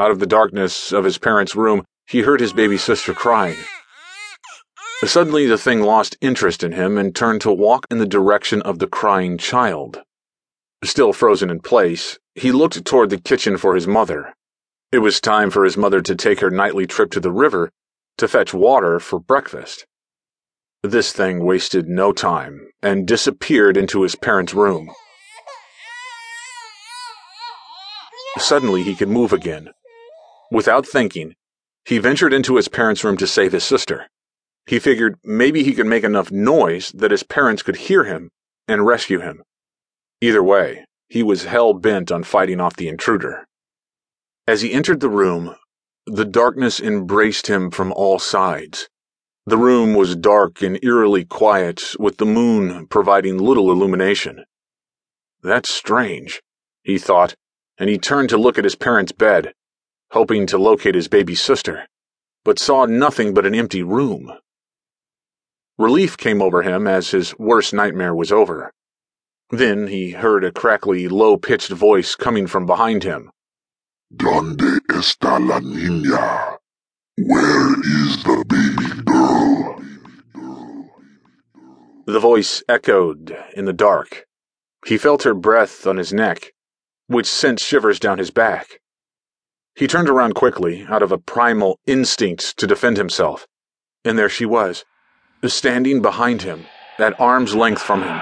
Out of the darkness of his parents' room, he heard his baby sister crying. Suddenly, the thing lost interest in him and turned to walk in the direction of the crying child. Still frozen in place, he looked toward the kitchen for his mother. It was time for his mother to take her nightly trip to the river to fetch water for breakfast. This thing wasted no time and disappeared into his parents' room. Suddenly, he could move again. Without thinking, he ventured into his parents' room to save his sister. He figured maybe he could make enough noise that his parents could hear him and rescue him. Either way, he was hell bent on fighting off the intruder. As he entered the room, the darkness embraced him from all sides. The room was dark and eerily quiet, with the moon providing little illumination. That's strange, he thought, and he turned to look at his parents' bed, hoping to locate his baby sister, but saw nothing but an empty room. Relief came over him as his worst nightmare was over. Then he heard a crackly, low pitched voice coming from behind him. ¿Dónde está la niña? Where is the baby girl? The voice echoed in the dark. He felt her breath on his neck, which sent shivers down his back. He turned around quickly, out of a primal instinct to defend himself, and there she was, standing behind him, at arm's length from him.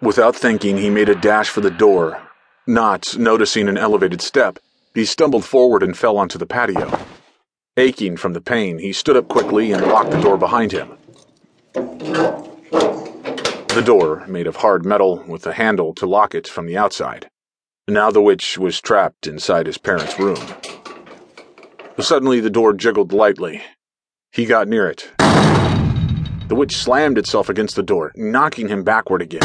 Without thinking, he made a dash for the door. Not noticing an elevated step, he stumbled forward and fell onto the patio. Aching from the pain, he stood up quickly and locked the door behind him. The door, made of hard metal with a handle to lock it from the outside. Now the witch was trapped inside his parents' room. Suddenly, the door jiggled lightly. He got near it. The witch slammed itself against the door, knocking him backward again.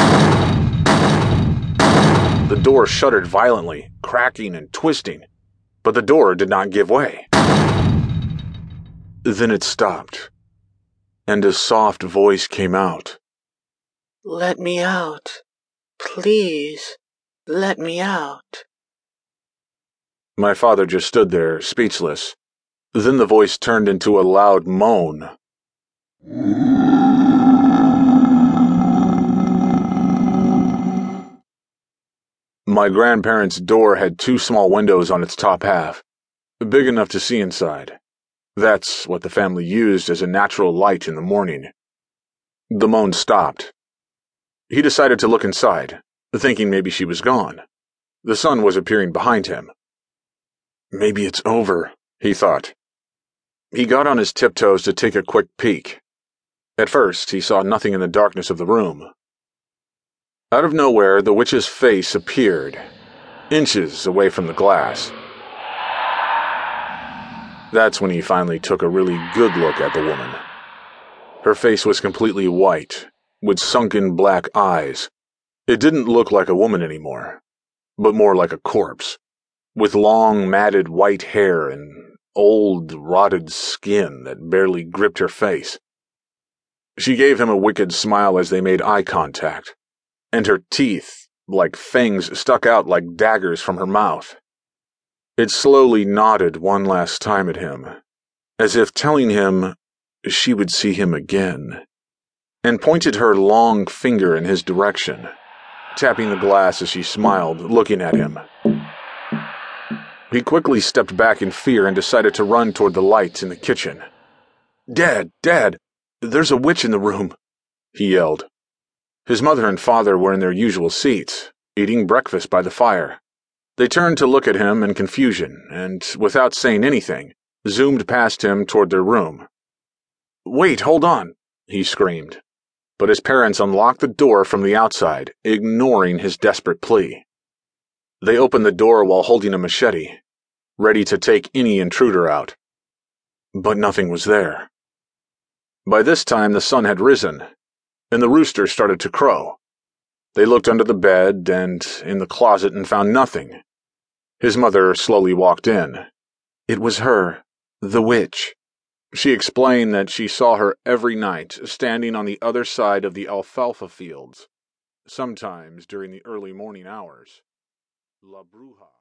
The door shuddered violently, cracking and twisting, but the door did not give way. Then it stopped, and a soft voice came out. Let me out. Please, let me out. My father just stood there, speechless. Then the voice turned into a loud moan. My grandparents' door had two small windows on its top half, big enough to see inside. That's what the family used as a natural light in the morning. The moan stopped. He decided to look inside, thinking maybe she was gone. The sun was appearing behind him. Maybe it's over, he thought. He got on his tiptoes to take a quick peek. At first, he saw nothing in the darkness of the room. Out of nowhere, the witch's face appeared, inches away from the glass. That's when he finally took a really good look at the woman. Her face was completely white, with sunken black eyes. It didn't look like a woman anymore, but more like a corpse, with long, matted white hair and old, rotted skin that barely gripped her face. She gave him a wicked smile as they made eye contact, and her teeth, like fangs, stuck out like daggers from her mouth. It slowly nodded one last time at him, as if telling him she would see him again, and pointed her long finger in his direction, tapping the glass as she smiled, looking at him. He quickly stepped back in fear and decided to run toward the lights in the kitchen. Dad, Dad, there's a witch in the room, he yelled. His mother and father were in their usual seats, eating breakfast by the fire. They turned to look at him in confusion and, without saying anything, zoomed past him toward their room. Wait, hold on, he screamed. But his parents unlocked the door from the outside, ignoring his desperate plea. They opened the door while holding a machete, ready to take any intruder out. But nothing was there. By this time, the sun had risen, and the rooster started to crow. They looked under the bed and in the closet and found nothing. His mother slowly walked in. It was her, the witch. She explained that she saw her every night standing on the other side of the alfalfa fields, sometimes during the early morning hours. La Bruja.